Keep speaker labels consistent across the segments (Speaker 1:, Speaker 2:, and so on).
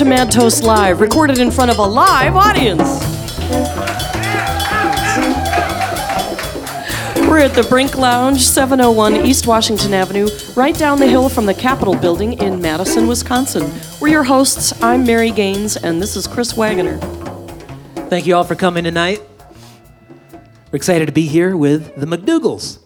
Speaker 1: to Mad Toast Live, recorded in front of a live audience. We're at the Brink Lounge, 701 East Washington Avenue, right down the hill from the Capitol Building in Madison, Wisconsin. We're your hosts. I'm Mary Gaines, and this is Chris Wagoner.
Speaker 2: Thank you all for coming tonight. We're excited to be here with the McDougals.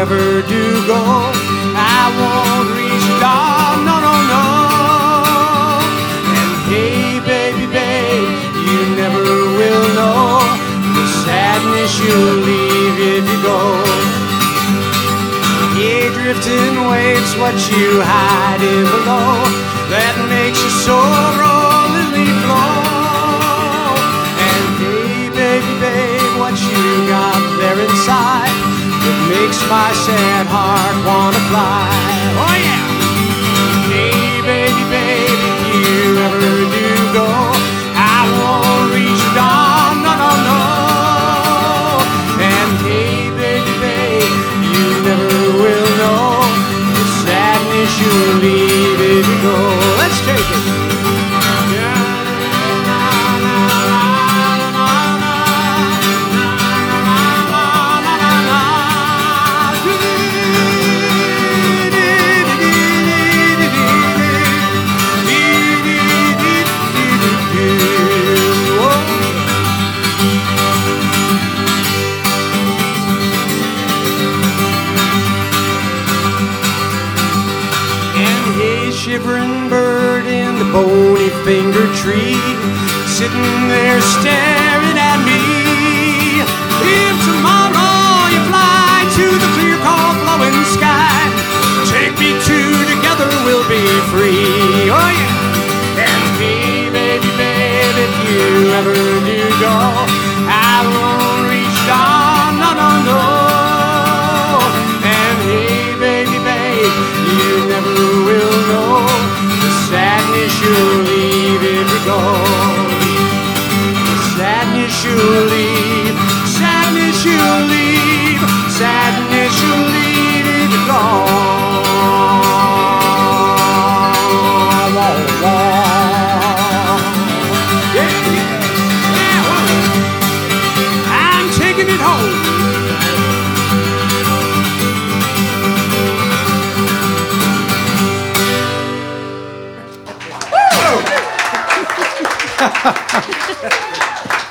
Speaker 3: Ever do go, I won't reach down, no, no, no. And hey, baby, babe, you never will know the sadness you'll leave if you go. Hey, drifting waves, what you hide in below, that makes you so rollingly flow. And hey, baby, babe, what you got there inside that makes my sad heart wanna fly. Oh yeah.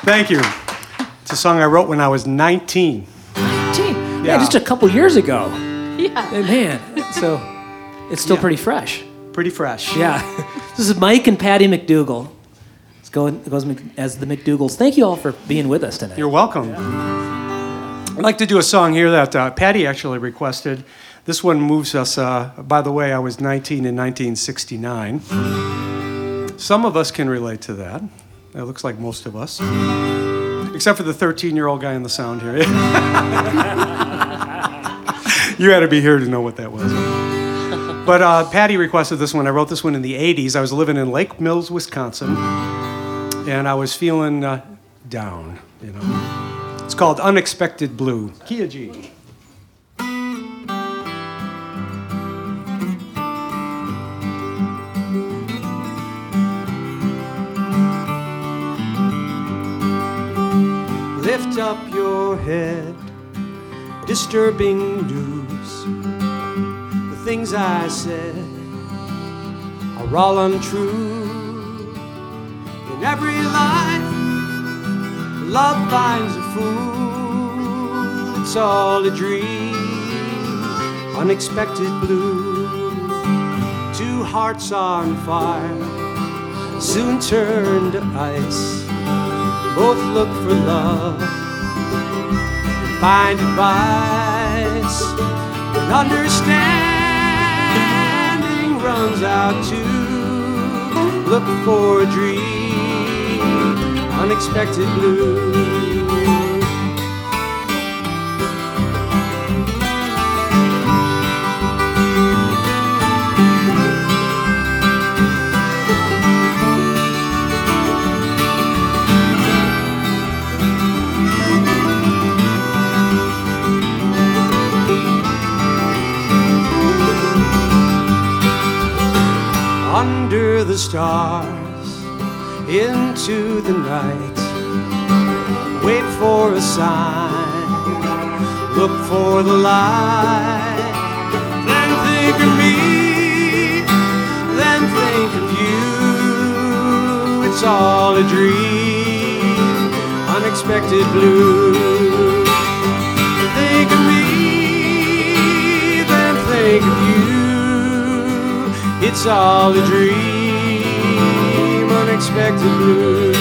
Speaker 3: Thank you. It's a song I wrote when I was 19.
Speaker 2: Yeah,
Speaker 3: Yeah.
Speaker 2: just a couple years ago.
Speaker 1: Yeah.
Speaker 2: And man, so it's still
Speaker 3: Yeah.
Speaker 2: pretty fresh.
Speaker 3: Pretty fresh.
Speaker 2: Yeah. this is Mike and Patty McDougal. It's going it goes as the McDougals. Thank you all for being with us tonight.
Speaker 3: You're welcome. I'd like to do a song here that uh, Patty actually requested. This one moves us, uh, by the way, I was 19 in 1969. Some of us can relate to that. It looks like most of us. Except for the 13 year old guy in the sound here. you had to be here to know what that was. But uh, Patty requested this one. I wrote this one in the 80s. I was living in Lake Mills, Wisconsin, and I was feeling uh, down, you know. It's called Unexpected Blue. Kia G. Lift up your head, disturbing news. The things I said are all untrue. In every life, love finds a fool. It's all a dream, unexpected blue. Two hearts on fire, soon turn to ice. Both look for love and find advice. When understanding runs out to look for a dream, unexpected blue. Stars into the night. Wait for a sign, look for the light, then think of me, then think of you. It's all a dream, unexpected blue. Think of me, then think of you. It's all a dream, unexpected blue.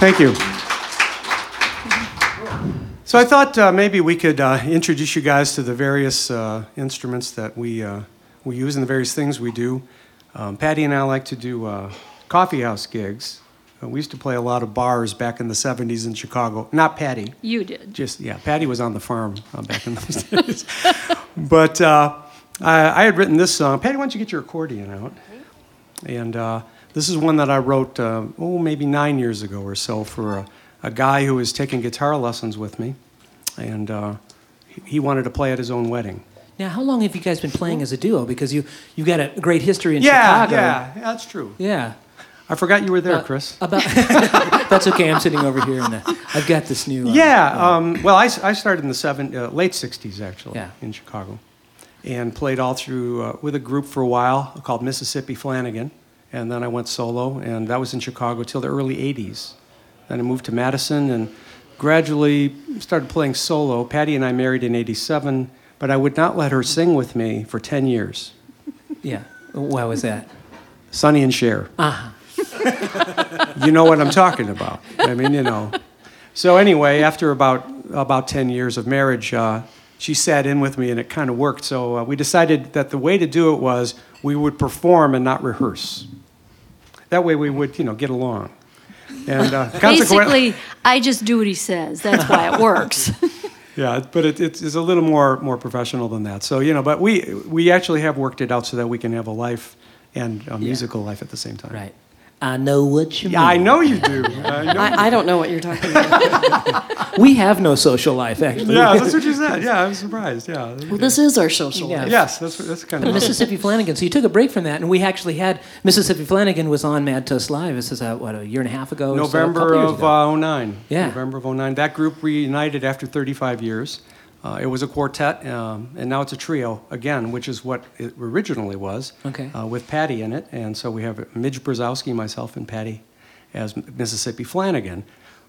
Speaker 3: Thank you. So I thought uh, maybe we could uh, introduce you guys to the various uh, instruments that we, uh, we use and the various things we do. Um, Patty and I like to do uh, coffee house gigs. Uh, we used to play a lot of bars back in the 70s in Chicago. Not Patty.
Speaker 4: You did.
Speaker 3: Just, yeah, Patty was on the farm uh, back in those days. but uh, I, I had written this song. Patty, why don't you get your accordion out? And uh, this is one that I wrote, uh, oh, maybe nine years ago or so for a, a guy who was taking guitar lessons with me. And uh, he- he wanted to play at his own wedding.
Speaker 2: Now, how long have you guys been playing as a duo? Because you you've got a great history in
Speaker 3: Yeah,
Speaker 2: Chicago.
Speaker 3: yeah, yeah, that's true.
Speaker 2: Yeah.
Speaker 3: I forgot you were there,
Speaker 2: Uh,
Speaker 3: Chris.
Speaker 2: About that's okay. I'm sitting over here, and uh, I've got this new. uh,
Speaker 3: Yeah, um, well, I started in the seven, uh, late 60s, actually,
Speaker 2: Yeah.
Speaker 3: in Chicago. And played all through uh, with a group for a while called Mississippi Flanagan. And then I went solo, and that was in Chicago till the early 80s. Then I moved to Madison and gradually started playing solo. Patty and I married in 87, but I would not let her sing with me for 10 years.
Speaker 2: yeah. Why was that?
Speaker 3: Sonny and Cher.
Speaker 2: Ah,
Speaker 3: you know what I'm talking about. I mean, you know. So anyway, after about about 10 years of marriage, uh, she sat in with me, and it kind of worked. So uh, we decided that the way to do it was we would perform and not rehearse. That way, we would, you know, get along. And uh, consequently,
Speaker 4: Basically, I just do what he says. That's why it works.
Speaker 3: yeah, but it, it's, it's a little more more professional than that. So you know, but we we actually have worked it out so that we can have a life and a musical life at the same time.
Speaker 2: right. I know what you
Speaker 3: Yeah, I know you do. I know
Speaker 1: I, I don't know what you're talking about.
Speaker 2: We have no social life, actually.
Speaker 3: Yeah, that's what you said. Yeah, I'm surprised. Yeah.
Speaker 1: Well, this is our social
Speaker 2: Yeah.
Speaker 1: life.
Speaker 3: Yes, that's that's kind of
Speaker 2: Mississippi Flanagan. So you took a break from that, and we actually had Mississippi Flanagan was on Mad Toast Live. This is a, what a year and a half ago. or so, a
Speaker 3: November of
Speaker 2: ago.
Speaker 3: uh, 09.
Speaker 2: Yeah.
Speaker 3: November of 09. That group reunited after 35 years. Uh, it was a quartet, um, and now it's a trio again, which is what it originally was.
Speaker 2: Okay.
Speaker 3: Uh, with Patty in it, and so we have Midge Brzezowski, myself, and Patty as Mississippi Flanagan.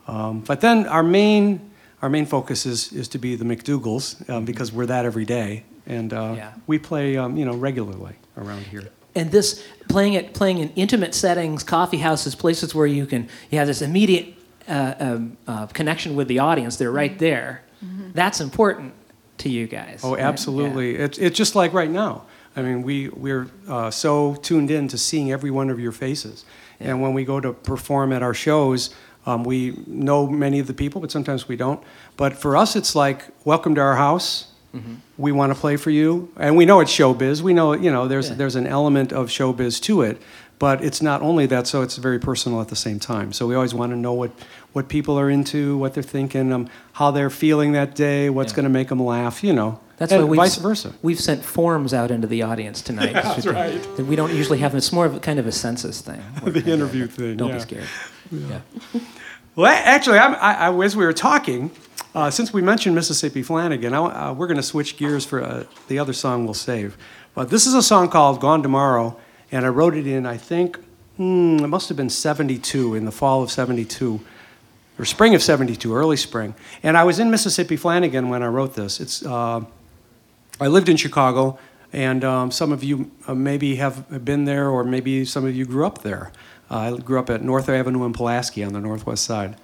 Speaker 3: Um, but then our main our main focus is is to be the McDougals um, because we're that every day, and uh,
Speaker 2: Yeah.
Speaker 3: we play um, you know regularly around here.
Speaker 2: and this playing it playing in intimate settings, coffee houses, places where you can you have this immediate uh, um, uh, connection with the audience. They're right there. That's important to you guys.
Speaker 3: Oh,
Speaker 2: right?
Speaker 3: absolutely. It's, it's just like right now. I mean, we, we're uh, so tuned in to seeing every one of your faces. And when we go to perform at our shows, um, we know many of the people, but sometimes we don't. But for us, it's like, welcome to our house. We want to play for you. And we know it's showbiz. We know, you know, there's,
Speaker 2: Yeah.
Speaker 3: there's an element of showbiz to it. But it's not only that, so it's very personal at the same time. So we always want to know what, what people are into, what they're thinking, um, how they're feeling that day, what's
Speaker 2: Yeah.
Speaker 3: going to make them laugh, you know.
Speaker 2: That's
Speaker 3: and
Speaker 2: why we've,
Speaker 3: vice versa.
Speaker 2: We've sent forms out into the audience tonight.
Speaker 3: That's right.
Speaker 2: We don't usually have. them. It's more of a kind of a census thing.
Speaker 3: The
Speaker 2: kind of-
Speaker 3: interview thing,
Speaker 2: Don't
Speaker 3: yeah.
Speaker 2: be scared. Yeah.
Speaker 3: Well, actually, I'm, I, I, as we were talking, uh, since we mentioned Mississippi Flanagan, I, uh, we're going to switch gears for uh, the other song we'll save. But this is a song called Gone Tomorrow, and I wrote it in, I think, hmm, it must have been 72, in the fall of 72, or spring of 72, early spring. And I was in Mississippi Flanagan when I wrote this. It's, uh, I lived in Chicago, and um, some of you uh, maybe have been there, or maybe some of you grew up there. Uh, I grew up at North Avenue in Pulaski on the northwest side.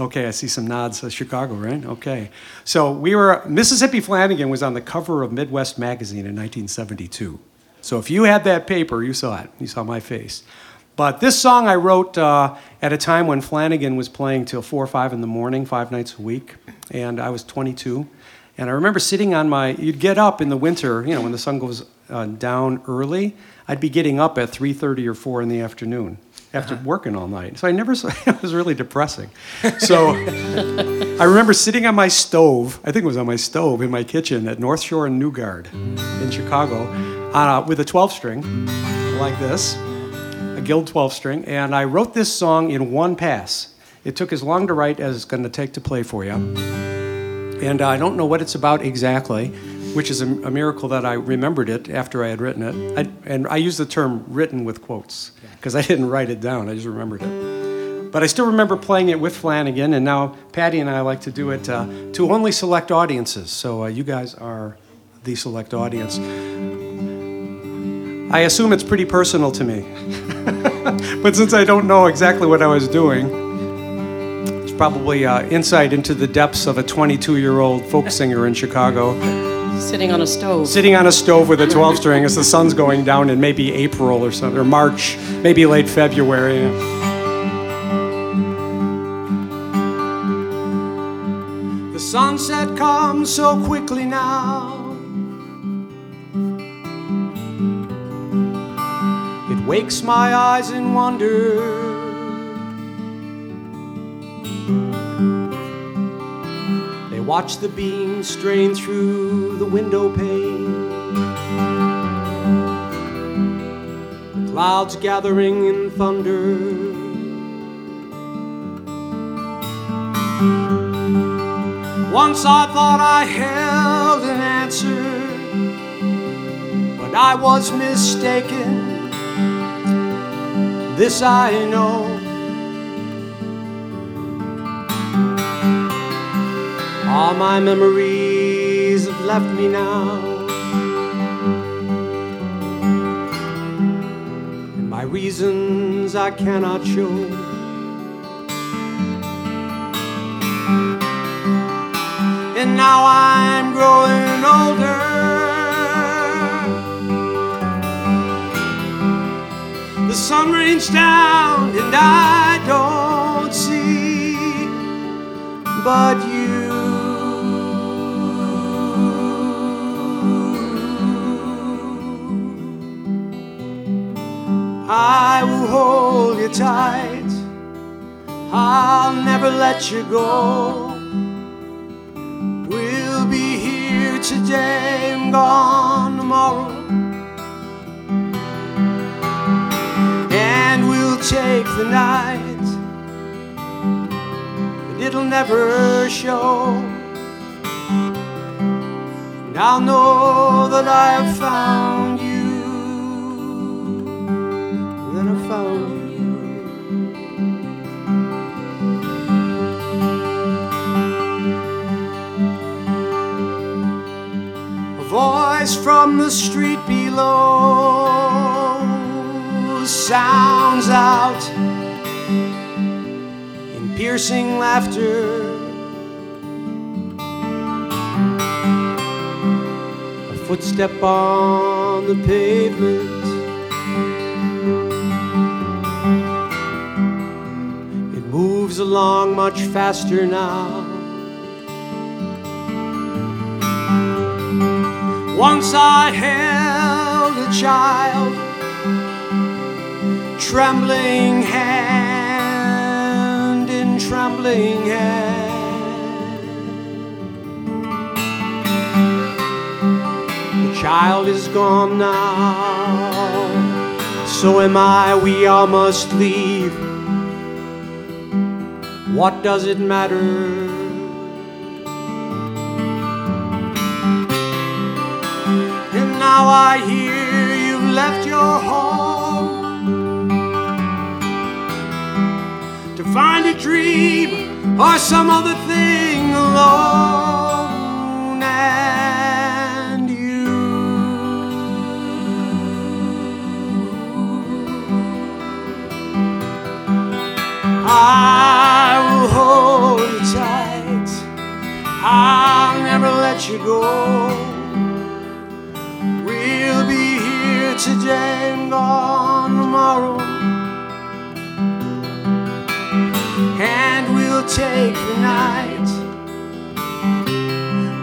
Speaker 3: Okay, I see some nods. Uh, Chicago, right? Okay. So we were, Mississippi Flanagan was on the cover of Midwest Magazine in 1972. So if you had that paper, you saw it. You saw my face. But this song I wrote uh, at a time when Flanagan was playing till 4 or 5 in the morning, five nights a week. And I was 22. And I remember sitting on my, you'd get up in the winter, you know, when the sun goes uh, down early. I'd be getting up at 3.30 or 4 in the afternoon after working all night. So I never, saw, it was really depressing. So I remember sitting on my stove, I think it was on my stove in my kitchen at North Shore and Newgard in Chicago uh, with a 12 string like this, a Guild 12 string, and I wrote this song in one pass. It took as long to write as it's going to take to play for you. And I don't know what it's about exactly, which is a, a miracle that I remembered it after I had written it. I, and I use the term written with quotes because I didn't write it down, I just remembered it. But I still remember playing it with Flanagan, and now Patty and I like to do it uh, to only select audiences. So uh, you guys are the select audience. I assume it's pretty personal to me. but since I don't know exactly what I was doing, it's probably uh, insight into the depths of a 22 year old folk singer in Chicago
Speaker 1: Sitting on a stove.
Speaker 3: sitting on a stove with a 12 string as the sun's going down in maybe April or something, or March, maybe late February. The sunset comes so quickly now. Wakes my eyes in wonder. They watch the beams strain through the window pane. The clouds gathering in thunder. Once I thought I held an answer, but I was mistaken. This I know. All my memories have left me now. And my reasons I cannot show. And now I'm growing older. The sun rains down and I don't see but you. I will hold you tight. I'll never let you go. We'll be here today and gone tomorrow. Take the night, but it'll never show. And I'll know that I have found you. That I found you. A voice from the street below sounds out in piercing laughter. A footstep on the pavement. It moves along much faster now. Once I held a child, trembling hand in trembling hand. The child is gone now, so am I, we all must leave. What does it matter? And now I hear you've left your home find a dream or some other thing alone. And you, I will hold you tight. I'll never let you go. We'll be here today and gone tomorrow. Take the night,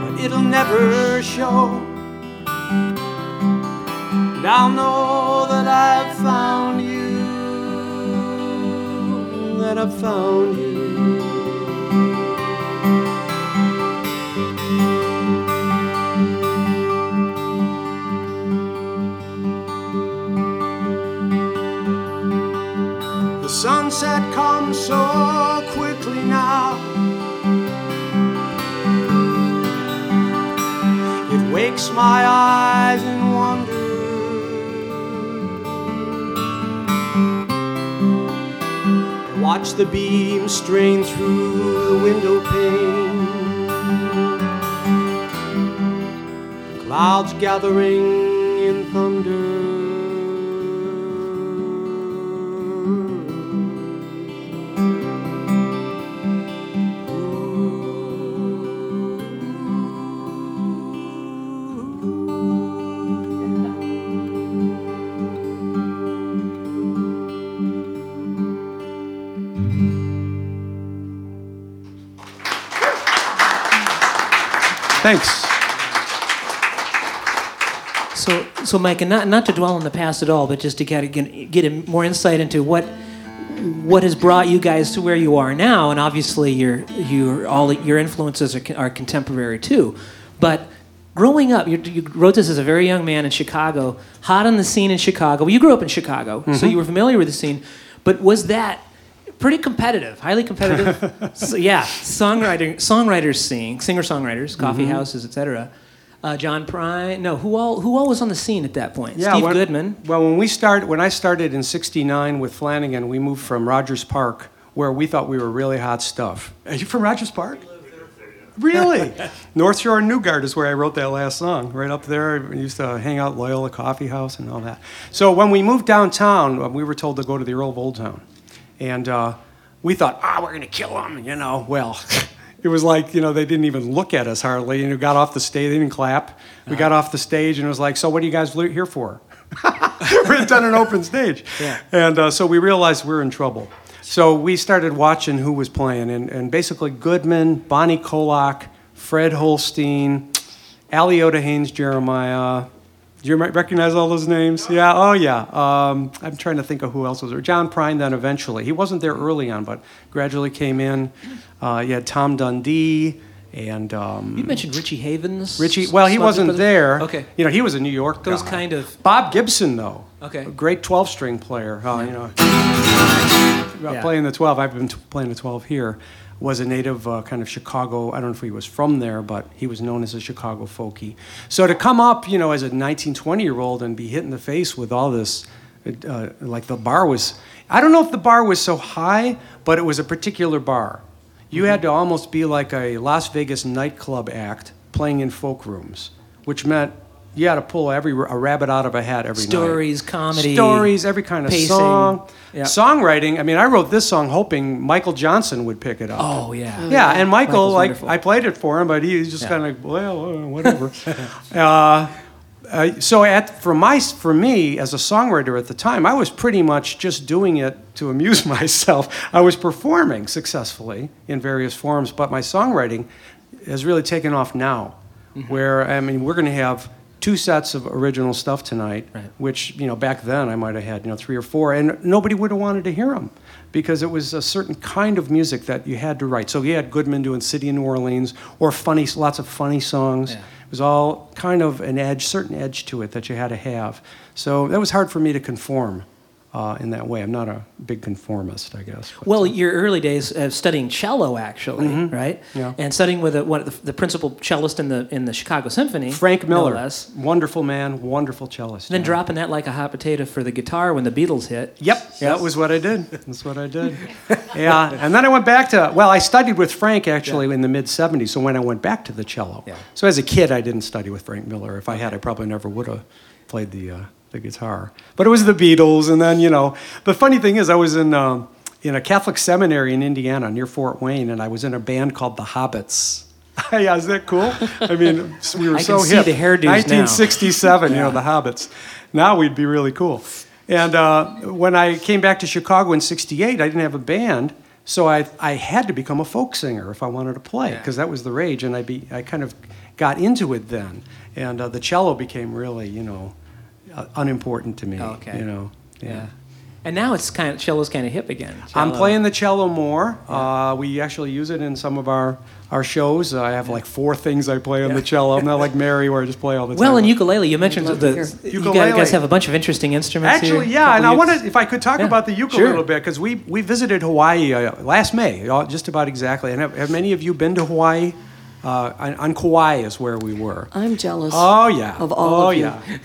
Speaker 3: but it'll never show. And I'll know that I've found you, that I've found you. The sunset comes so quickly now. It wakes my eyes in wonder. I watch the beams strain through the window pane. Clouds gathering in thunder. Thanks.
Speaker 2: So, so Mike, and not, not to dwell on the past at all, but just to kind of get, get more insight into what what has brought you guys to where you are now, and obviously your your all your influences are, are contemporary too. But growing up, you, you wrote this as a very young man in Chicago, hot on the scene in Chicago. Well, you grew up in Chicago, so mm-hmm. you were familiar with the scene. But was that pretty competitive, highly competitive? so, yeah, songwriting, songwriters sing, singer songwriters, coffee houses, etc. Uh, John Prine, no, who all who all was on the scene at that point? Steve
Speaker 3: when-
Speaker 2: Goodman.
Speaker 3: Well, when we started, when I started in '69 with Flanagan, we moved from Rogers Park, where we thought we were really hot stuff. Are you from Rogers Park? Really? North Shore and Newgard is where I wrote that last song. Right up there, I used to hang out at Loyola Coffee House and all that. So when we moved downtown, uh, we were told to go to the Earl of Old Town, and uh, we thought, ah, we're gonna kill them, you know. Well. It was like, you know, they didn't even look at us hardly. And know, got off the stage, they didn't clap. We got off the stage and it was like, so what are you guys here for? we're on an open stage.
Speaker 2: Yeah.
Speaker 3: And uh, so we realized we are in trouble. So we started watching who was playing, and, and basically Goodman, Bonnie Koloc, Fred Holstein, Aliotta Haynes Jeremiah. Do you re- recognize all those names? Yeah, oh yeah. Um, I'm trying to think of who else was there. John Prine then eventually. He wasn't there early on, but gradually came in. Uh, you had Tom Dundee and um,
Speaker 2: You mentioned Richie Havens.
Speaker 3: Richie. Well, he wasn't there.
Speaker 2: Okay.
Speaker 3: You know, he was a New York
Speaker 2: Those
Speaker 3: guy.
Speaker 2: kind of-
Speaker 3: Bob Gibson, though.
Speaker 2: Okay.
Speaker 3: A great 12-string player. Uh, You know,
Speaker 2: Yeah.
Speaker 3: playing the 12. I've been t- playing the 12 here. Was a native uh, kind of Chicago. I don't know if he was from there, but he was known as a Chicago folkie. So to come up, you know, as a 19, 20 year old and be hit in the face with all this, uh, like the bar was. I don't know if the bar was so high, but it was a particular bar. You had to almost be like a Las Vegas nightclub act playing in folk rooms, which meant you had to pull every a rabbit out of a hat every night.
Speaker 2: Stories, comedy,
Speaker 3: stories, every kind of
Speaker 2: pacing.
Speaker 3: song,
Speaker 2: Yeah.
Speaker 3: songwriting. I mean, I wrote this song hoping Michael Johnson would pick it up.
Speaker 2: Oh yeah.
Speaker 3: Yeah, and Michael,
Speaker 2: Michael's
Speaker 3: like
Speaker 2: wonderful.
Speaker 3: I played it for him, but he was just
Speaker 2: Yeah.
Speaker 3: kind of like, well, uh, whatever. uh, uh, so at for my for me as a songwriter at the time, I was pretty much just doing it to amuse myself. I was performing successfully in various forms, but my songwriting has really taken off now.
Speaker 2: Mm-hmm.
Speaker 3: Where I mean, we're going to have two sets of original stuff tonight,
Speaker 2: Right.
Speaker 3: which you know back then I might have had you know three or four, and nobody would have wanted to hear them because it was a certain kind of music that you had to write. So you had Goodman doing "City in New Orleans" or funny, lots of funny songs.
Speaker 2: Yeah.
Speaker 3: It was all kind of an edge, certain edge to it that you had to have. So that was hard for me to conform uh, in that way. I'm not a big conformist, I guess.
Speaker 2: Well,
Speaker 3: uh,
Speaker 2: your early days of studying cello, actually, right?
Speaker 3: Mm-hmm. Yeah.
Speaker 2: And studying with a, one the, the principal cellist in the in the Chicago Symphony,
Speaker 3: Frank Miller,
Speaker 2: less.
Speaker 3: wonderful man, wonderful cellist.
Speaker 2: And then
Speaker 3: yeah.
Speaker 2: dropping that like a hot potato for the guitar when the Beatles hit.
Speaker 3: Yep, that was what I did. That's what I did. Yeah, and then I went back to well, I studied with Frank actually in the mid '70s. So when I went back to the cello,
Speaker 2: Yeah.
Speaker 3: so as a kid I didn't study with Frank Miller. If I had, I probably never would have played the uh, the guitar. But it was the Beatles, and then you know, the funny thing is, I was in um, in a Catholic seminary in Indiana near Fort Wayne, and I was in a band called the Hobbits. yeah, is that cool? I mean, we were
Speaker 2: I
Speaker 3: so
Speaker 2: can see the hairdos now.
Speaker 3: 1967, you know, the Hobbits. Now we'd be really cool. And uh, when I came back to Chicago in '68, I didn't have a band, so I, I had to become a folk singer if I wanted to play, because that was the rage. And I be I kind of got into it then, and uh, the cello became really, you know, uh, unimportant to me.
Speaker 2: Okay.
Speaker 3: You know.
Speaker 2: Yeah. And now it's kind of cello's kind of hip again.
Speaker 3: I'm playing the cello more. Uh, we actually use it in some of our, our shows. I have like four things I play on the cello. I'm not like Mary where I just play all the time.
Speaker 2: Well, and ukulele. You mentioned
Speaker 1: love
Speaker 2: the
Speaker 1: hear.
Speaker 2: you
Speaker 3: Ukulele.
Speaker 2: guys have a bunch of interesting instruments
Speaker 3: Actually,
Speaker 2: here.
Speaker 3: yeah, and I
Speaker 2: Couple
Speaker 3: wanted, if I could talk
Speaker 2: Yeah,
Speaker 3: about the ukulele
Speaker 2: sure.
Speaker 3: a little bit, because we, we visited Hawaii uh, last May, uh, just about exactly. And have, have many of you been to Hawaii? Uh, on, on Kauai is where we were.
Speaker 1: I'm jealous.
Speaker 3: Oh yeah.
Speaker 1: Of all
Speaker 3: oh
Speaker 1: of you.
Speaker 3: yeah.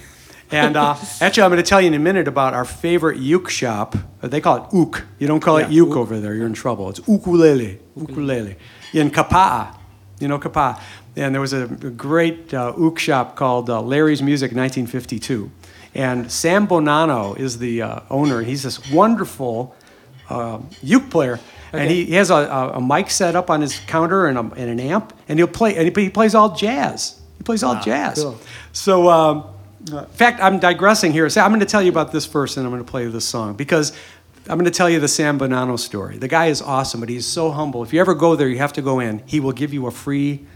Speaker 3: And uh, actually, I'm going to tell you in a minute about our favorite uke shop. They call it uk. You don't call it
Speaker 2: Yeah,
Speaker 3: uke over there. You're in trouble. It's ukulele. Ukulele. In Kapa'a. You know Kapa'a. And there was a, great uh, uke shop called uh, Larry's Music 1952. And Sam Bonanno is the uh, owner. He's this wonderful uh, uke player. And he, he has a, a, a mic set up on his counter and, a, and an amp, and he'll play. And he, he plays all jazz. He plays all jazz.
Speaker 2: cool.
Speaker 3: So, um, in fact, I'm digressing here. So I'm going to tell you about this first, and I'm going to play this song because I'm going to tell you the Sam Bonanno story. The guy is awesome, but he's so humble. If you ever go there, you have to go in. He will give you a free.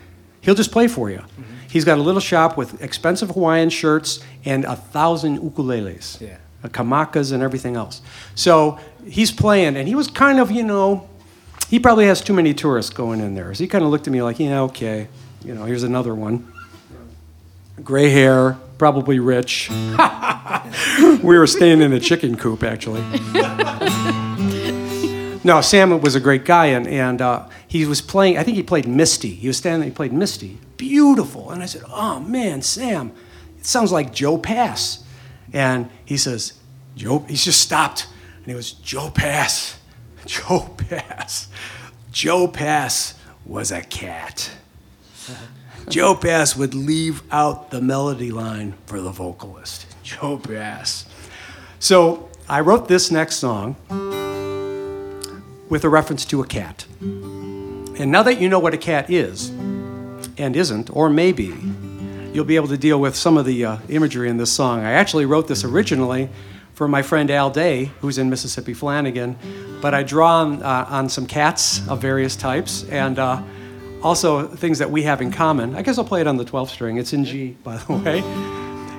Speaker 3: He'll just play for you. He's got a little shop with expensive Hawaiian shirts and a thousand ukuleles,
Speaker 2: Yeah.
Speaker 3: uh, kamakas, and everything else. So he's playing, and he was kind of, you know, he probably has too many tourists going in there. So he kind of looked at me like, yeah, okay, you know, here's another one. Gray hair, probably rich. we were staying in a chicken coop, actually. no, Sam was a great guy, and, and uh, he was playing, I think he played Misty. He was standing there, he played Misty. Beautiful. And I said, oh, man, Sam, it sounds like Joe Pass. And he says, Joe, he's just stopped. And he goes, Joe Pass, Joe Pass. Joe Pass was a cat. Joe Pass would leave out the melody line for the vocalist. Joe Pass. So I wrote this next song with a reference to a cat. And now that you know what a cat is and isn't, or maybe, you'll be able to deal with some of the uh, imagery in this song. I actually wrote this originally for my friend Al Day, who's in Mississippi Flanagan, but I draw on, uh, on some cats of various types and uh, also things that we have in common. I guess I'll play it on the 12th string. It's in G, by the way.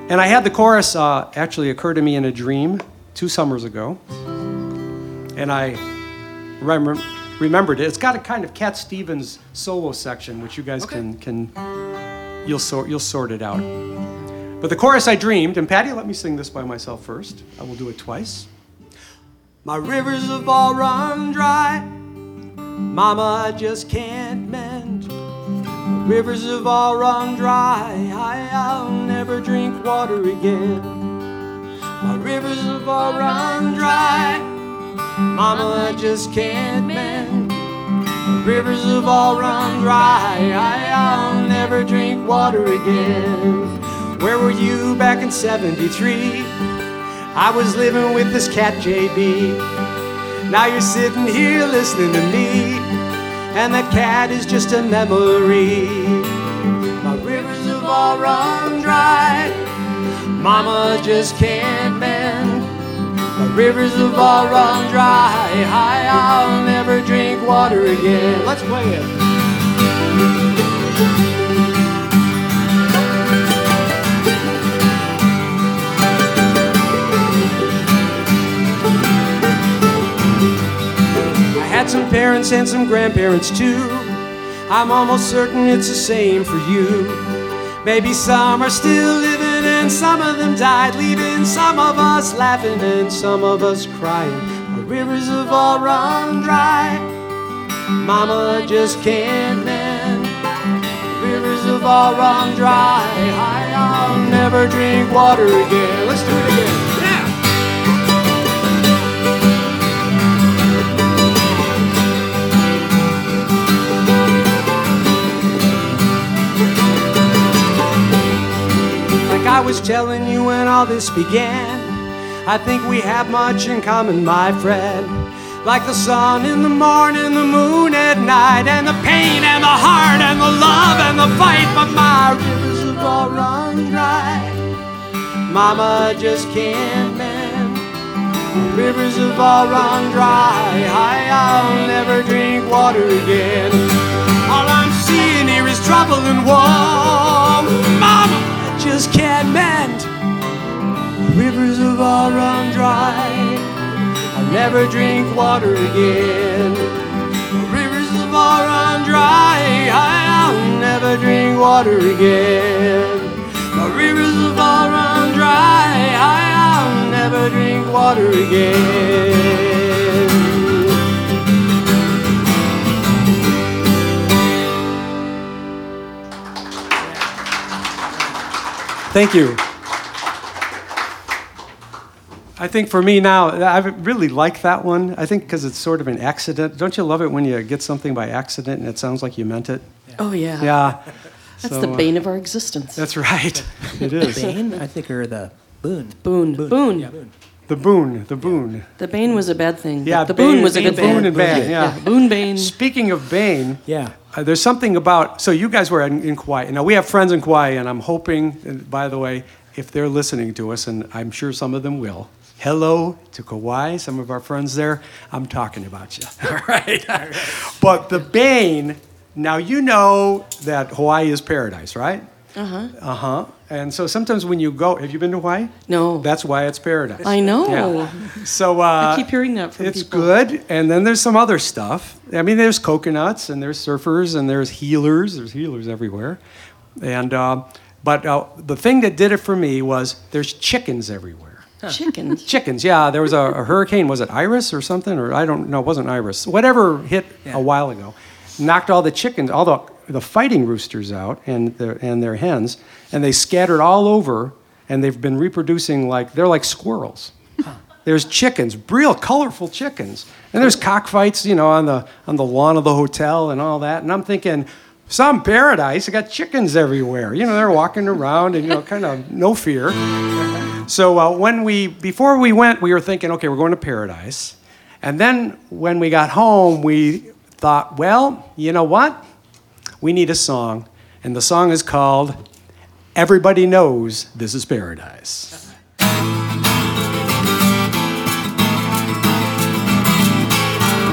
Speaker 3: And I had the chorus uh, actually occur to me in a dream two summers ago. And I remember, remembered it. It's got a kind of Cat Stevens solo section, which you guys can, can you'll, sort, you'll sort it out. But the chorus I dreamed, and Patty, let me sing this by myself first. I will do it twice. My rivers have all run dry. Mama, I just can't mend. Rivers have all run dry. I, I'll never drink water again. My rivers have all run dry. Mama, I just can't mend. Rivers have all run dry. I, I'll never drink water again. Where were you back in 73? I was living with this cat, JB. Now you're sitting here listening to me, and that cat is just a memory. My rivers have all run dry. Mama just can't mend. My rivers have all run dry. I, I'll never drink water again. Let's play it. Some parents and some grandparents too. I'm almost certain it's the same for you. Maybe some are still living and some of them died, leaving some of us laughing and some of us crying. The rivers have all run dry. Mama just can't mend. The rivers have all run dry. I'll never drink water again. Let's do it again. I was telling you when all this began, I think we have much in common, my friend. Like the sun in the morning, the moon at night, and the pain and the heart and the love and the fight. But my rivers have all run dry. Mama just can't mend. Rivers have all run dry. I'll never drink water again. All I'm seeing here is trouble and war. Mama, I can't mend. Rivers have all run dry. I'll never drink water again. Rivers have all run dry. I'll never drink water again. The rivers have all run dry. I'll never drink water again. Thank you. I think for me now, I really like that one. I think because it's sort of an accident. Don't you love it when you get something by accident and it sounds like you meant it?
Speaker 1: Oh, yeah.
Speaker 3: Yeah.
Speaker 1: That's
Speaker 3: So,
Speaker 1: the
Speaker 3: uh,
Speaker 1: bane of our existence.
Speaker 3: That's right. It is.
Speaker 2: Bane, I think, or the boon.
Speaker 1: boon. Boon.
Speaker 2: Yeah, boon.
Speaker 3: The boon. The boon.
Speaker 1: The bane was a bad thing.
Speaker 3: Yeah,
Speaker 1: the
Speaker 3: bane-
Speaker 1: boon was a good thing.
Speaker 3: boon and bane, yeah.
Speaker 1: Boon, bane.
Speaker 3: Speaking of Bane,
Speaker 2: Yeah.
Speaker 3: uh, there's something about. So you guys were in, in Kauai. Now we have friends in Kauai, and I'm hoping. And by the way, if they're listening to us, and I'm sure some of them will. Hello to Kauai, some of our friends there. I'm talking about you. All right. but the Bane. Now you know that Hawaii is paradise, right? Uh huh. Uh huh. And so sometimes when you go, have you been to Hawaii?
Speaker 1: No.
Speaker 3: That's why it's paradise.
Speaker 1: I know.
Speaker 3: Yeah. So uh,
Speaker 1: I keep hearing that from
Speaker 3: it's
Speaker 1: people.
Speaker 3: good, and then there's some other stuff. I mean, there's coconuts, and there's surfers, and there's healers. There's healers everywhere, and uh, but uh, the thing that did it for me was there's chickens everywhere.
Speaker 1: Chickens.
Speaker 3: Chickens, yeah. There was a, a hurricane. Was it Iris or something? Or I don't know. It wasn't Iris. Whatever hit a while ago, knocked all the chickens, all the the fighting roosters out, and their and their hens, and they scattered all over, and they've been reproducing like they're like squirrels. There's chickens, real colorful chickens, and there's cockfights, you know, on the on the lawn of the hotel and all that. And I'm thinking, some paradise. I got chickens everywhere. You know, they're walking around and you know, kind of no fear. So uh, when we before we went, we were thinking, okay, we're going to paradise. And then when we got home, we thought, well, you know what? We need a song, and the song is called "Everybody Knows This Is Paradise."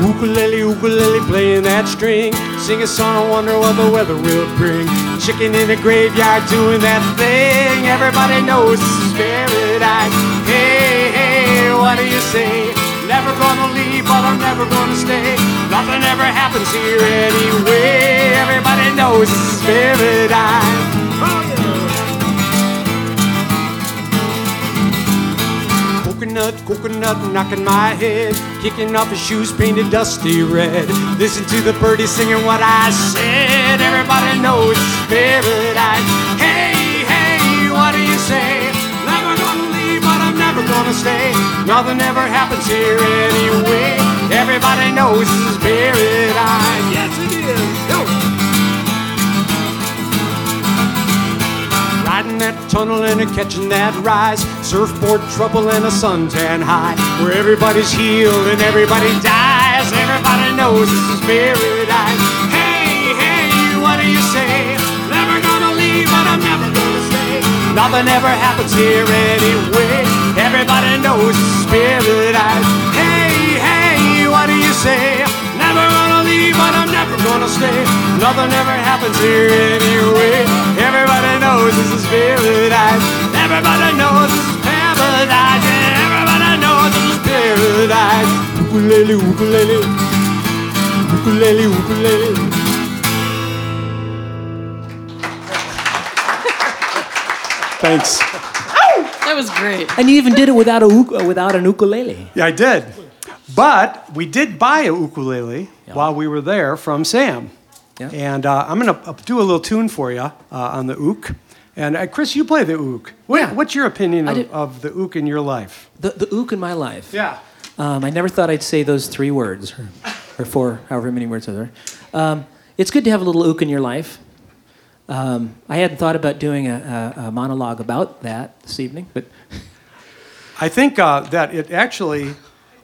Speaker 3: Ukulele, ukulele, playing that string. Sing a song, wonder what the weather will bring. Chicken in the graveyard doing that thing. Everybody knows this is paradise. Hey, hey, what do you say? Never gonna leave, but I'm never gonna stay. Nothing ever happens here anyway. Everybody knows this is paradise. Coconut, coconut, knocking my head. Kicking off his shoes, painted dusty red. Listen to the birdies singing what I said. Everybody knows it's paradise. Gonna stay. Nothing ever happens here anyway. Everybody knows this is paradise. Yes, it is. Yo. Riding that tunnel and catching that rise. Surfboard trouble and a suntan high. Where everybody's healed and everybody dies. Everybody knows this is paradise. Hey, hey, what do you say? Never gonna leave, but I'm never gonna stay. Nothing ever happens here anyway. Everybody knows this is paradise. Hey, hey, what do you say? Never gonna leave, but I'm never gonna stay. Nothing ever happens here anyway. Everybody knows this is paradise. Everybody knows this is paradise. Yeah, everybody knows this is paradise. Ukulele, ukulele. Ukulele, ukulele. Thanks.
Speaker 1: That was great.
Speaker 2: And you even did it without a uh, without an ukulele.
Speaker 3: Yeah, I did. But we did buy a ukulele while we were there from Sam.
Speaker 2: Yeah.
Speaker 3: And uh, I'm going to do a little tune for you uh, on the ook. And uh, Chris, you play the ook. What,
Speaker 2: Yeah.
Speaker 3: What's your opinion of, of the ook in your life?
Speaker 2: The the ook in my life.
Speaker 3: Yeah.
Speaker 2: Um, I never thought I'd say those three words, or, or four, however many words there are. Um, it's good to have a little ook in your life. Um, I hadn't thought about doing a, a, a monologue about that this evening, but
Speaker 3: I think uh, that it actually,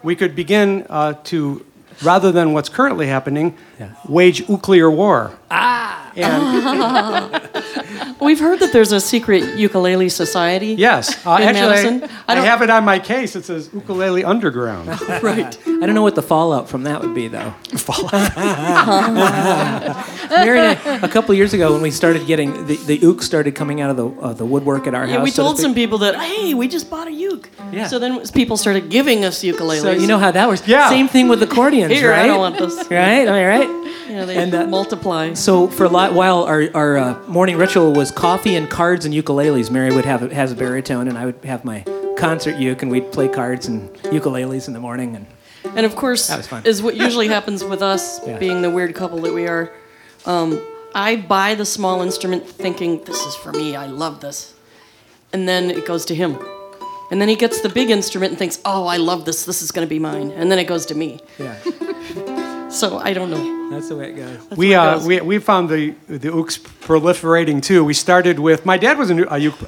Speaker 3: we could begin uh, to, rather than what's currently happening,
Speaker 2: Yeah.
Speaker 3: wage nuclear war. Ah! And,
Speaker 1: We've heard that there's a secret ukulele society.
Speaker 3: Yes, uh,
Speaker 1: In
Speaker 3: actually,
Speaker 1: Madison?
Speaker 3: I,
Speaker 1: I don't-
Speaker 3: have it on my case. It says Ukulele Underground.
Speaker 1: Right.
Speaker 2: I don't know what the fallout from that would be, though. Mary and I, a couple years ago, when we started getting the, the ook started coming out of the uh, the woodwork at our
Speaker 1: Yeah,
Speaker 2: house.
Speaker 1: we
Speaker 2: so to
Speaker 1: told
Speaker 2: speak.
Speaker 1: some people that, hey, we just bought a uke.
Speaker 2: Yeah.
Speaker 1: So then people started giving us ukuleles.
Speaker 2: So you know how that works.
Speaker 3: Yeah.
Speaker 2: Same thing with accordions,
Speaker 1: Here,
Speaker 2: right?
Speaker 1: I don't want this.
Speaker 2: Right? Am I right?
Speaker 1: Yeah, they
Speaker 2: And, uh,
Speaker 1: multiply.
Speaker 2: So for a lot, while our, our uh, morning ritual was coffee and cards and ukuleles, Mary would have a, has a baritone, and I would have my concert uke, and we'd play cards and ukuleles in the morning. And
Speaker 1: And of course,
Speaker 2: That was fun.
Speaker 1: is what usually happens with us,
Speaker 2: Yeah.
Speaker 1: being the weird couple that we are. Um, I buy the small instrument thinking, this is for me, I love this. And then it goes to him. And then he gets the big instrument and thinks, oh, I love this, this is going to be mine. And then it goes to me.
Speaker 2: yeah,
Speaker 1: So I don't know.
Speaker 2: that's the way it goes.
Speaker 3: we,
Speaker 1: where it
Speaker 3: uh,
Speaker 1: goes.
Speaker 3: we we found the the ooks proliferating too. We started with my dad was a, a uke.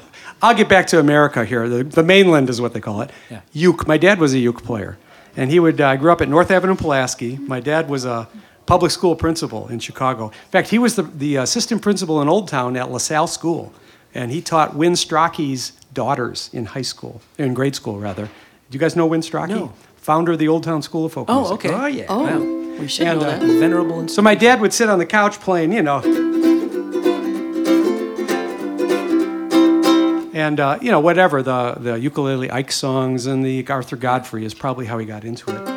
Speaker 3: I'll get back to America here. The, the mainland is what they call it.
Speaker 2: Yeah.
Speaker 3: Uke. My dad was a uke player, and he would. Uh, I grew up at North Avenue, Pulaski. My dad was a public school principal in Chicago. In fact, he was the the assistant principal in Old Town at LaSalle School, and he taught Win Stracke's daughters in high school, in grade school rather. Do you guys know Win Strachey?
Speaker 2: No.
Speaker 3: Founder of the Old Town School of Folk
Speaker 2: Oh,
Speaker 3: Music.
Speaker 2: okay.
Speaker 3: Oh yeah.
Speaker 1: Oh,
Speaker 2: Wow.
Speaker 1: We should
Speaker 3: And,
Speaker 1: know
Speaker 3: uh.
Speaker 2: Venerable and
Speaker 3: So my dad would sit on the couch playing, you know. And uh, you know whatever the the ukulele Ike songs and the Arthur Godfrey is probably how he got into it.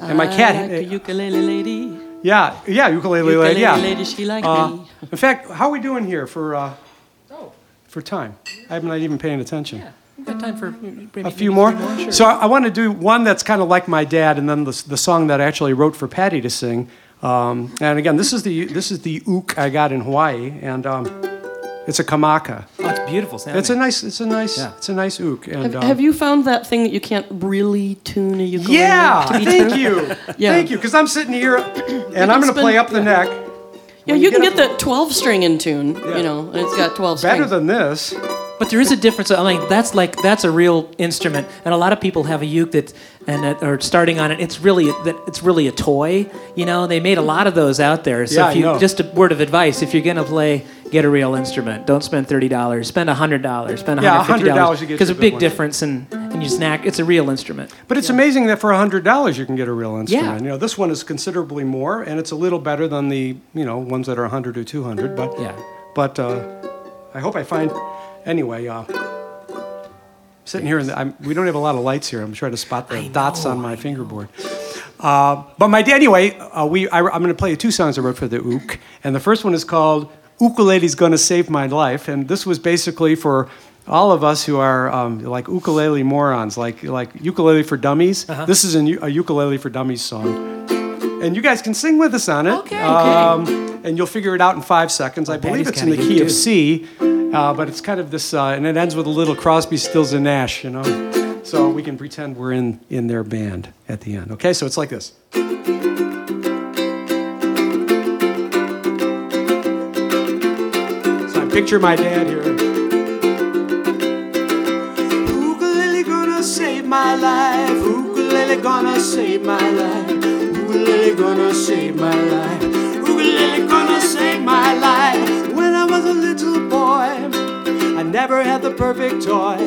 Speaker 3: And my cat,
Speaker 1: I like a ukulele lady.
Speaker 3: yeah, yeah, ukulele,
Speaker 1: Ukulele
Speaker 3: yeah.
Speaker 1: lady, she like
Speaker 3: Uh,
Speaker 1: me.
Speaker 3: in fact, how are we doing here for uh, for time? I'm not even paying attention.
Speaker 2: We've got time for maybe,
Speaker 3: A few more. So I, I want to do one that's kind of like my dad, and then the, the song that I actually wrote for Patty to sing. Um, and again, this is the this is the ook I got in Hawaii, and um, it's a kamaka.
Speaker 2: Oh, it's beautiful sounding.
Speaker 3: It's a nice it's a nice
Speaker 2: Yeah.
Speaker 3: it's a nice ook. And
Speaker 1: Have,
Speaker 3: um,
Speaker 1: have you found that thing that you can't really tune a ukulele
Speaker 3: Yeah,
Speaker 1: to be
Speaker 3: thank
Speaker 1: tuned?
Speaker 3: you,
Speaker 1: Yeah.
Speaker 3: thank you. Because I'm sitting here, and I'm going to play up the neck.
Speaker 1: Yeah, you
Speaker 3: you
Speaker 1: can
Speaker 3: get
Speaker 1: get that 12 string in tune,
Speaker 3: Yeah.
Speaker 1: you know, and it's got 12
Speaker 3: Better
Speaker 1: strings.
Speaker 3: than this.
Speaker 2: But there is a difference. I mean, that's like that's a real instrument, and a lot of people have a uke that and that are starting on it. It's really that it's really a toy. You know, they made a lot of those out there. So
Speaker 3: Yeah,
Speaker 2: if
Speaker 3: I
Speaker 2: you
Speaker 3: know.
Speaker 2: just a word of advice, if you're gonna play, get a real instrument. Don't spend thirty dollars. Spend hundred dollars. Spend
Speaker 3: Yeah,
Speaker 2: hundred fifty
Speaker 3: $100
Speaker 2: because a big
Speaker 3: one.
Speaker 2: difference, and you snack. It's a real instrument.
Speaker 3: But it's amazing that for hundred dollars you can get a real instrument.
Speaker 2: Yeah.
Speaker 3: You know, this one is considerably more, and it's a little better than the you know ones that are hundred or two hundred. But
Speaker 2: Yeah.
Speaker 3: But uh, I hope I find. Anyway, uh, sitting here, and I'm, we don't have a lot of lights here. I'm trying to spot the dots on my fingerboard. Uh, but my anyway, uh, we I, I'm going to play you two songs I wrote for the ook, and the first one is called "Ukulele's Gonna Save My Life," and this was basically for all of us who are um, like ukulele morons, like like ukulele for dummies. This is a ukulele for dummies song, and you guys can sing with us on it.
Speaker 2: Okay.
Speaker 3: Um, and you'll figure it out in five seconds. I believe it's in the key of. C, uh, but it's kind of this, uh, and it ends with a little Crosby, Stills, and Nash, you know. So we can pretend we're in in their band at the end. Okay, so it's like this. Picture my dad here. Ukulele gonna save my life. Ukulele gonna save my life. Ukulele gonna save my life. Ukulele gonna save my life. When I was a little boy, I never had the perfect toy.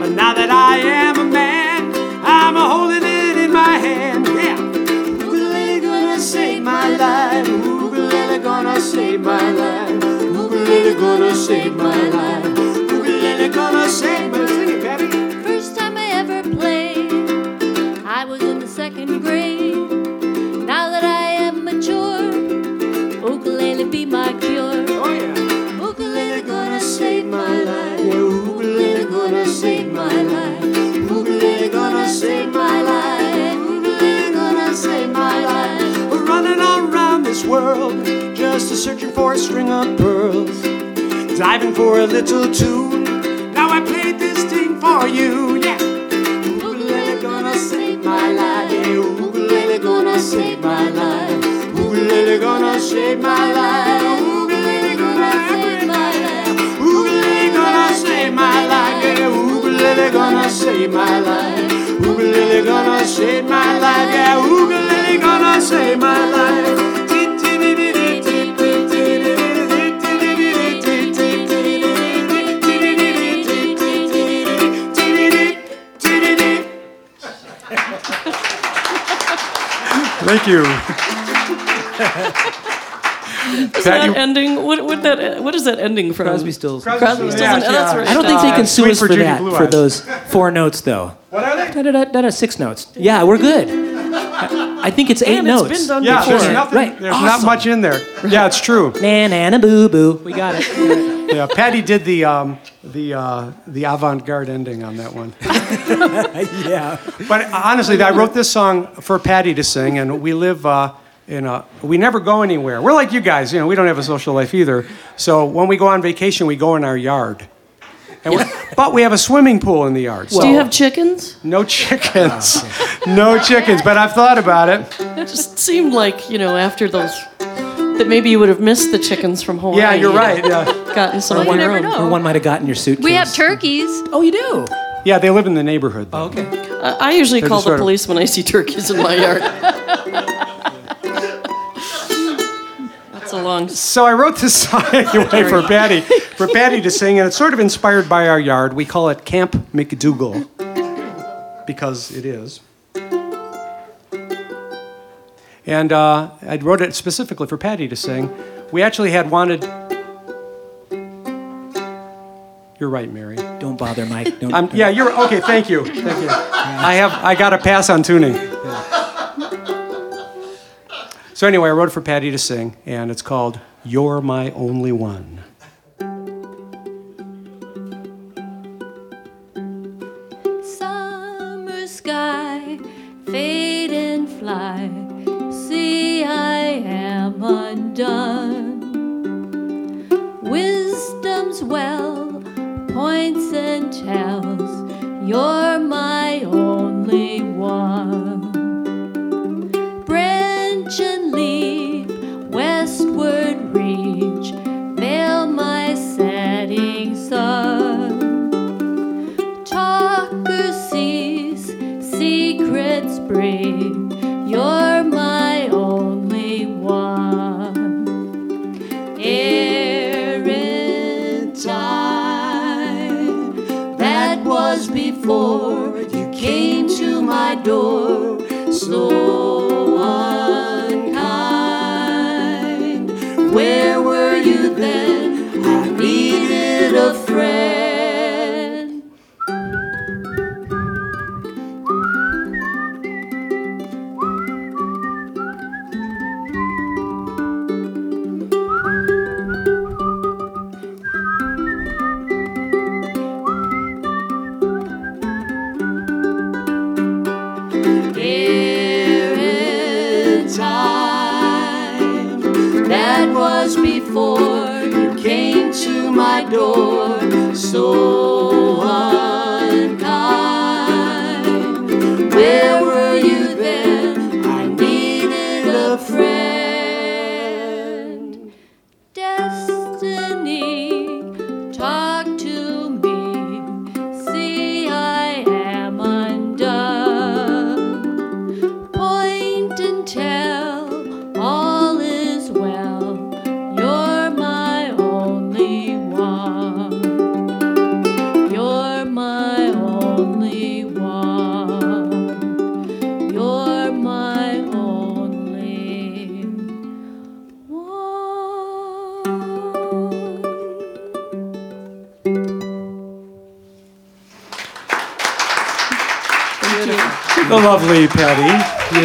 Speaker 3: But now that I am a man, I'm holding it in my hand. Yeah. Ukulele gonna save my life. Ukulele gonna save my life. Ukulele gonna save my life. Ukulele gonna save my it,
Speaker 5: First time I ever played, I was in the second grade. Now that I am mature, ukulele be my cure.
Speaker 3: Oh yeah.
Speaker 5: Ukulele gonna save my life. Yeah, Ukulele gonna save my life. Ukulele gonna save my life. Ukulele gonna save my life.
Speaker 3: We're running all around this world, just a searching for a string of pearls, diving for a little tune. Now I played this thing for you, yeah. Ukulele gonna save my life, yeah. Ukulele gonna save my life. Ukulele gonna save my life. Ukulele gonna save my life. Ukulele gonna save my life, yeah. Ukulele gonna save my life. Ukulele gonna save my life, yeah. Ukulele gonna save my life. Thank you.
Speaker 1: Is
Speaker 3: Patty-
Speaker 1: that ending? What, what, that, what is that ending from?
Speaker 2: Crosby, Stills.
Speaker 1: Crosby, Stills,
Speaker 3: Yeah,
Speaker 1: and- oh, that's right.
Speaker 2: I don't think they can sue
Speaker 3: Sweet
Speaker 2: us for
Speaker 3: Virginia
Speaker 2: that for those four notes though.
Speaker 3: What are they?
Speaker 2: Da, da, da, da, da, six notes. Yeah, we're good. I I think it's eight
Speaker 1: And it's
Speaker 2: notes.
Speaker 1: been done
Speaker 3: Yeah,
Speaker 1: before.
Speaker 3: there's nothing.
Speaker 2: Right.
Speaker 3: There's not much in there. Yeah, it's true.
Speaker 2: Na na na boo boo. We got it.
Speaker 3: Yeah, Patty did the um, the uh, the avant-garde ending on that one.
Speaker 2: yeah.
Speaker 3: But honestly, I wrote this song for Patty to sing, and we live uh, in a. We never go anywhere. We're like you guys, you know. We don't have a social life either. So when we go on vacation, we go in our yard. And we, but we have a swimming pool in the yard.
Speaker 1: Do you have chickens?
Speaker 3: No chickens. no chickens. But I've thought about it.
Speaker 1: It just seemed like, you know, after those, that maybe you would have missed the chickens from Hawaii.
Speaker 3: Yeah, you're right. Yeah,
Speaker 1: Gotten some
Speaker 4: Well,
Speaker 1: of
Speaker 4: you
Speaker 1: your
Speaker 4: never
Speaker 1: own.
Speaker 4: know.
Speaker 2: Or one might have gotten your suitcase.
Speaker 4: We have turkeys.
Speaker 2: Oh, you do.
Speaker 3: yeah they live in the neighborhood. Though.
Speaker 2: Oh, okay.
Speaker 1: I I usually
Speaker 3: They're
Speaker 1: call the
Speaker 3: sort of-
Speaker 1: police when I see turkeys in my yard. That's a long.
Speaker 3: So I wrote this song anyway for Patty, for Patty to sing, and it's sort of inspired by our yard. We call it Camp McDougal because it is. And uh, I wrote it specifically for Patty to sing. We actually had wanted. You're right, Mary.
Speaker 2: Don't bother, Mike. Don't.
Speaker 3: Um, yeah, you're okay. Thank you. Thank you. I have. I got a pass on tuning. So anyway, I wrote it for Patty to sing, and it's called "You're My Only One."
Speaker 5: Summer sky, fade and fly. See, I am undone. Wisdom's well points and tells, You're my only one. Branch and leaf, westward reach, veil my setting sun. Talker cease, secrets breathe. You're was before you came to my door. So unkind. Where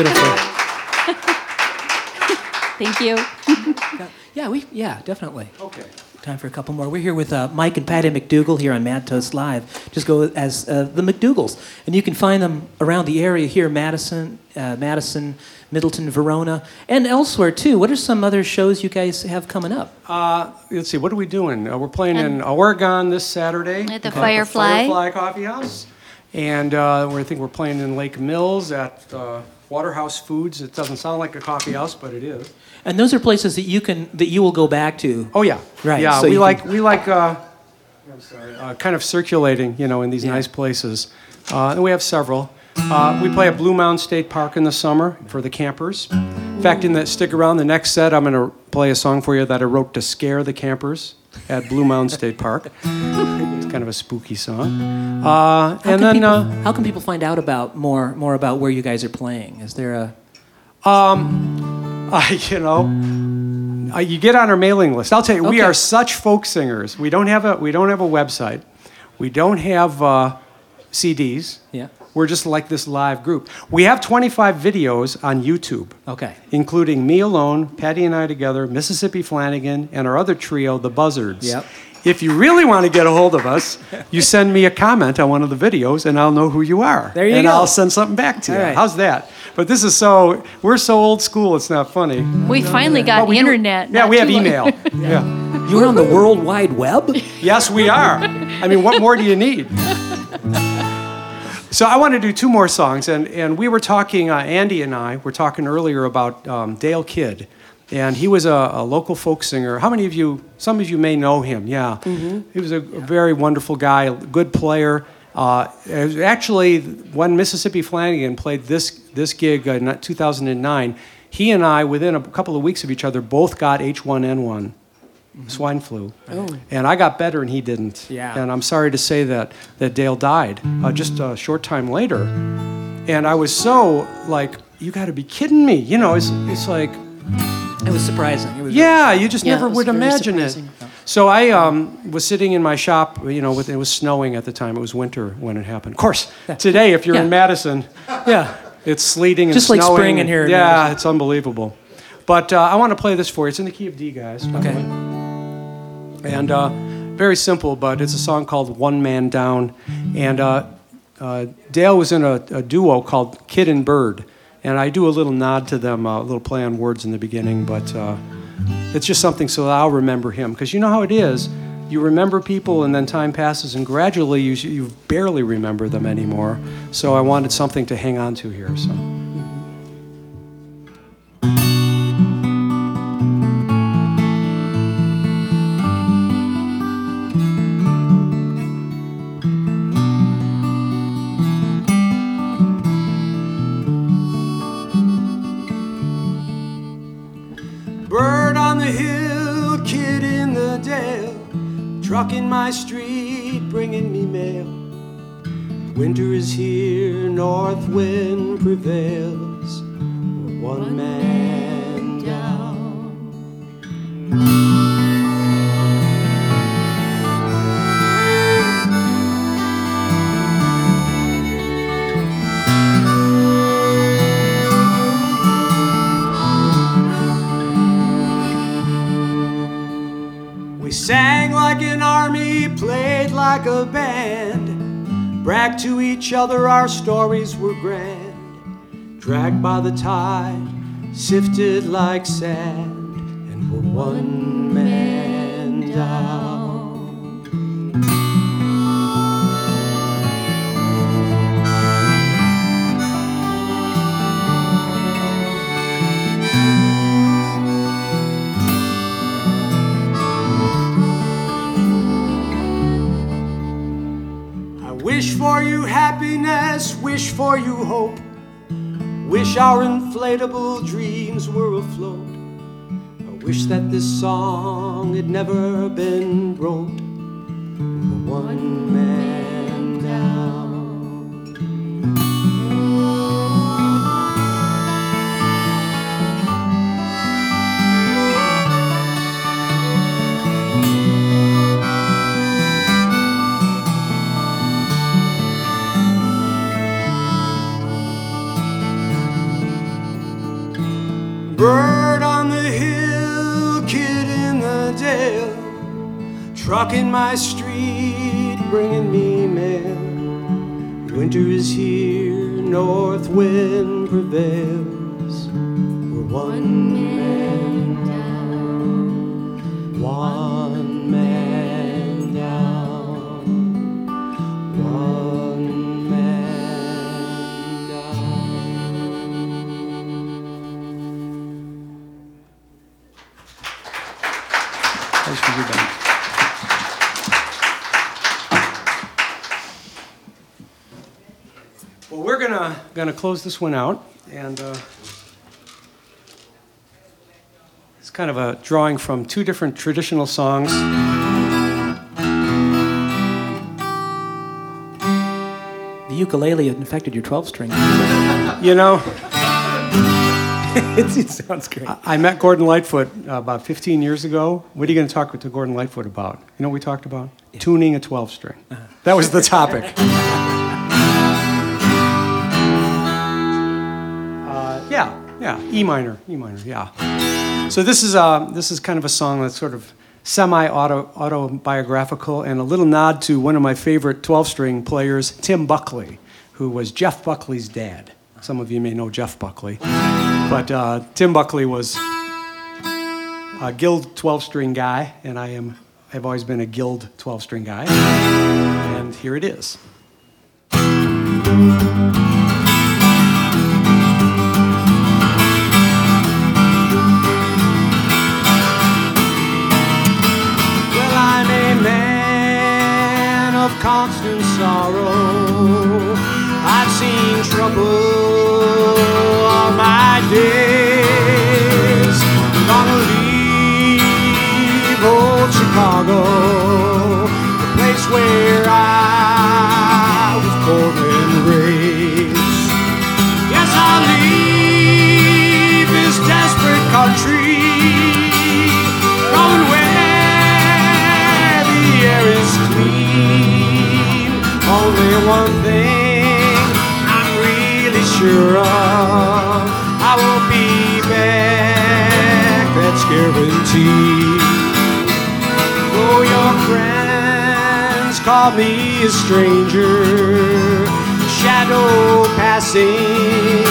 Speaker 2: Beautiful.
Speaker 4: Thank you.
Speaker 2: Yeah, we. Yeah, definitely.
Speaker 3: Okay.
Speaker 2: Time for a couple more. We're here with uh, Mike and Patty McDougal here on Mad Toast Live. Just go as uh, the McDougals, and you can find them around the area here: Madison, uh, Madison, Middleton, Verona, and elsewhere too. What are some other shows you guys have coming up?
Speaker 3: Uh, let's see. What are we doing? Uh, we're playing in Oregon this Saturday
Speaker 4: At the
Speaker 3: at
Speaker 4: Firefly.
Speaker 3: Firefly Coffee House, and uh, we I think we're playing in Lake Mills at uh, Waterhouse Foods. It doesn't sound like a coffee house, but it is.
Speaker 2: And those are places that you can that you will go back to.
Speaker 3: Oh yeah,
Speaker 2: Right,
Speaker 3: Yeah,
Speaker 2: so
Speaker 3: we like
Speaker 2: can-
Speaker 3: we like uh, I'm sorry, uh, kind of circulating, you know, in these nice places. Uh, and we have several. Uh, we play at Blue Mound State Park in the summer for the campers. In fact, in the stick around the next set, I'm going to play a song for you that I wrote to scare the campers at Blue Mound State Park. Kind of a spooky song. Uh,
Speaker 2: How
Speaker 3: and then.
Speaker 2: people,
Speaker 3: Uh,
Speaker 2: how can people find out about more more about where you guys are playing? Is there a
Speaker 3: Um, I, you know, uh, you get on our mailing list. I'll tell you, we are such folk singers. We don't have a we don't have a website. We don't have uh, CDs.
Speaker 2: Yeah.
Speaker 3: We're just like this live group. We have 25 videos on YouTube.
Speaker 2: Okay.
Speaker 3: including me alone, Patty and I together, Mississippi Flanagan, and our other trio, the Buzzards.
Speaker 2: Yep.
Speaker 3: If you really want to get a hold of us, you send me a comment on one of the videos, and I'll know who you are.
Speaker 2: There you
Speaker 3: and
Speaker 2: go.
Speaker 3: I'll send something back to you.
Speaker 2: All right.
Speaker 3: How's that? But this is so we're so old school. It's not funny.
Speaker 4: We finally got
Speaker 3: But we do-
Speaker 4: internet.
Speaker 3: yeah, we have
Speaker 4: too long-
Speaker 3: email. yeah.
Speaker 2: You're on the World Wide Web?
Speaker 3: Yes, we are. I mean, what more do you need? So I want to do two more songs, and, and we were talking, uh, Andy and I were talking earlier about um, Dale Kidd, and he was a, a local folk singer. How many of you, some of you may know him, yeah. He was a, a very wonderful guy, good player. Uh, it was actually, when Mississippi Flanagan played this, this gig uh, in 2009, he and I, within a couple of weeks of each other, both got H1N1 swine flu. Oh. And I got better and he didn't.
Speaker 2: Yeah.
Speaker 3: And I'm sorry to say that, that Dale died uh, just a short time later. And I was so like, you got to be kidding me. You know, it's, it's like,
Speaker 2: It was surprising. It was
Speaker 3: yeah, you just
Speaker 1: Yeah,
Speaker 3: never would imagine
Speaker 1: surprising.
Speaker 3: it. So I um, was sitting in my shop, you know, with, it was snowing at the time. It was winter when it happened. Of course, today, if you're
Speaker 2: Yeah.
Speaker 3: in Madison,
Speaker 2: Yeah.
Speaker 3: it's sleeting and
Speaker 2: Just like spring in here
Speaker 3: Yeah,
Speaker 2: Madison.
Speaker 3: it's unbelievable. But uh, I want to play this for you. It's in the key of D, guys.
Speaker 2: Okay.
Speaker 3: And uh, very simple, but it's a song called One Man Down. And uh, uh, Dale was in a, a duo called Kid and Bird. And I do a little nod to them, a little play on words in the beginning, but uh, it's just something so that I'll remember him. Because you know how it is. You remember people, and then time passes, and gradually you, you barely remember them anymore. So I wanted something to hang on to here. So. In my street bringing me mail. Winter is here, north wind prevails. One man to each other our stories were grand, dragged by the tide, sifted like sand, and we're one man down. For you hope. Wish our inflatable dreams were afloat. I wish that this song had never been wrote. In my street bringing me mail. Winter is here, north wind prevails. Gonna gonna close this one out, and uh, it's kind of a drawing from two different traditional songs.
Speaker 2: The ukulele infected your 12 string.
Speaker 3: You know,
Speaker 2: It's, it sounds great.
Speaker 3: I met Gordon Lightfoot uh, about 15 years ago. What are you going to talk to Gordon Lightfoot about? You know what we talked about? Tuning a 12 string. That was the topic. yeah, yeah, E minor, E minor, yeah. So this is uh, this is kind of a song that's sort of semi autobiographical and a little nod to one of my favorite 12 string players, Tim Buckley, who was Jeff Buckley's dad. Some of you may know Jeff Buckley, but uh, Tim Buckley was a Guild 12 string guy, and I am I've always been a Guild 12 string guy. And here it is. Constant sorrow. I've seen trouble all my days. Gonna leave old Chicago, the place where I Only one thing I'm really sure of, I won't be back. That's guaranteed. Oh, your friends call me a stranger, shadow passing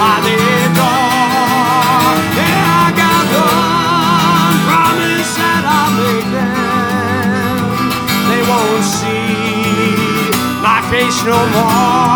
Speaker 3: by their door. Yeah, I got one promise that I'll make them. They won't see face no more.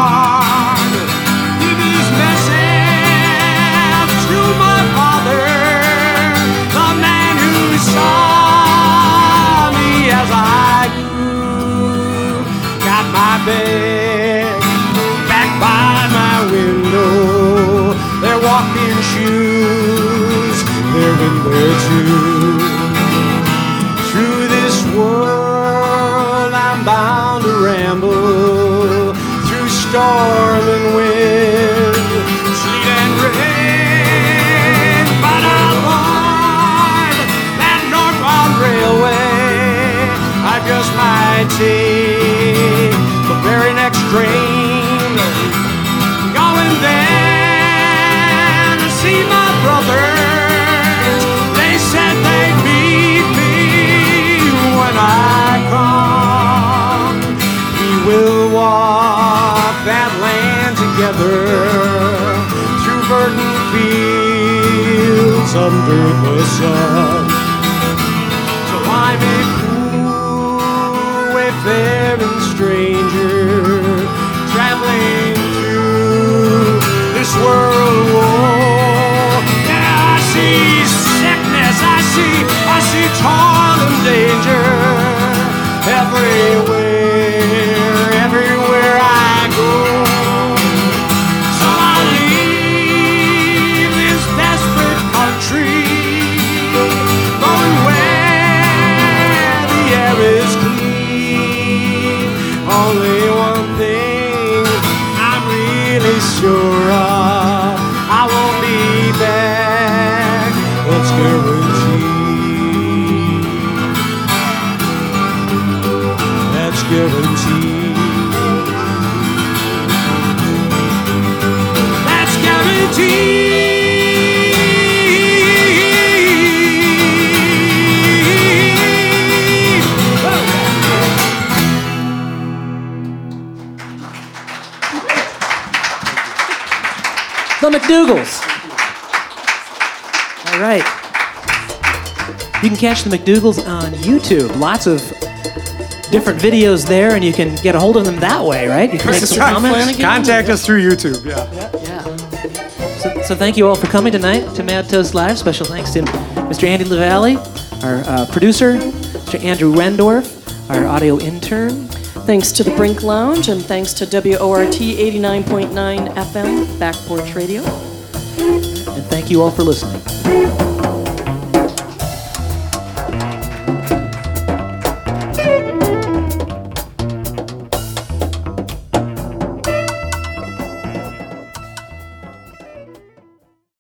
Speaker 3: Fields under the sun. So I'm a cool, wayfaring stranger traveling through this world war. Yeah, I see sickness, I see, I see toil and danger everywhere,
Speaker 2: catch the McDougals on YouTube. Lots of different videos there, and you can get a hold of them that way, right? You can make some comments.
Speaker 3: Contact us through YouTube. Yeah.
Speaker 1: Yeah.
Speaker 2: So, so thank you all for coming tonight to Mad Toast Live. Special thanks to Mr. Andy LaValle, our uh, producer, Mr. Andrew Rendorf, our audio intern.
Speaker 1: Thanks to the Brink Lounge and thanks to WORT 89.9 FM Back Porch Radio.
Speaker 2: And thank you all for listening.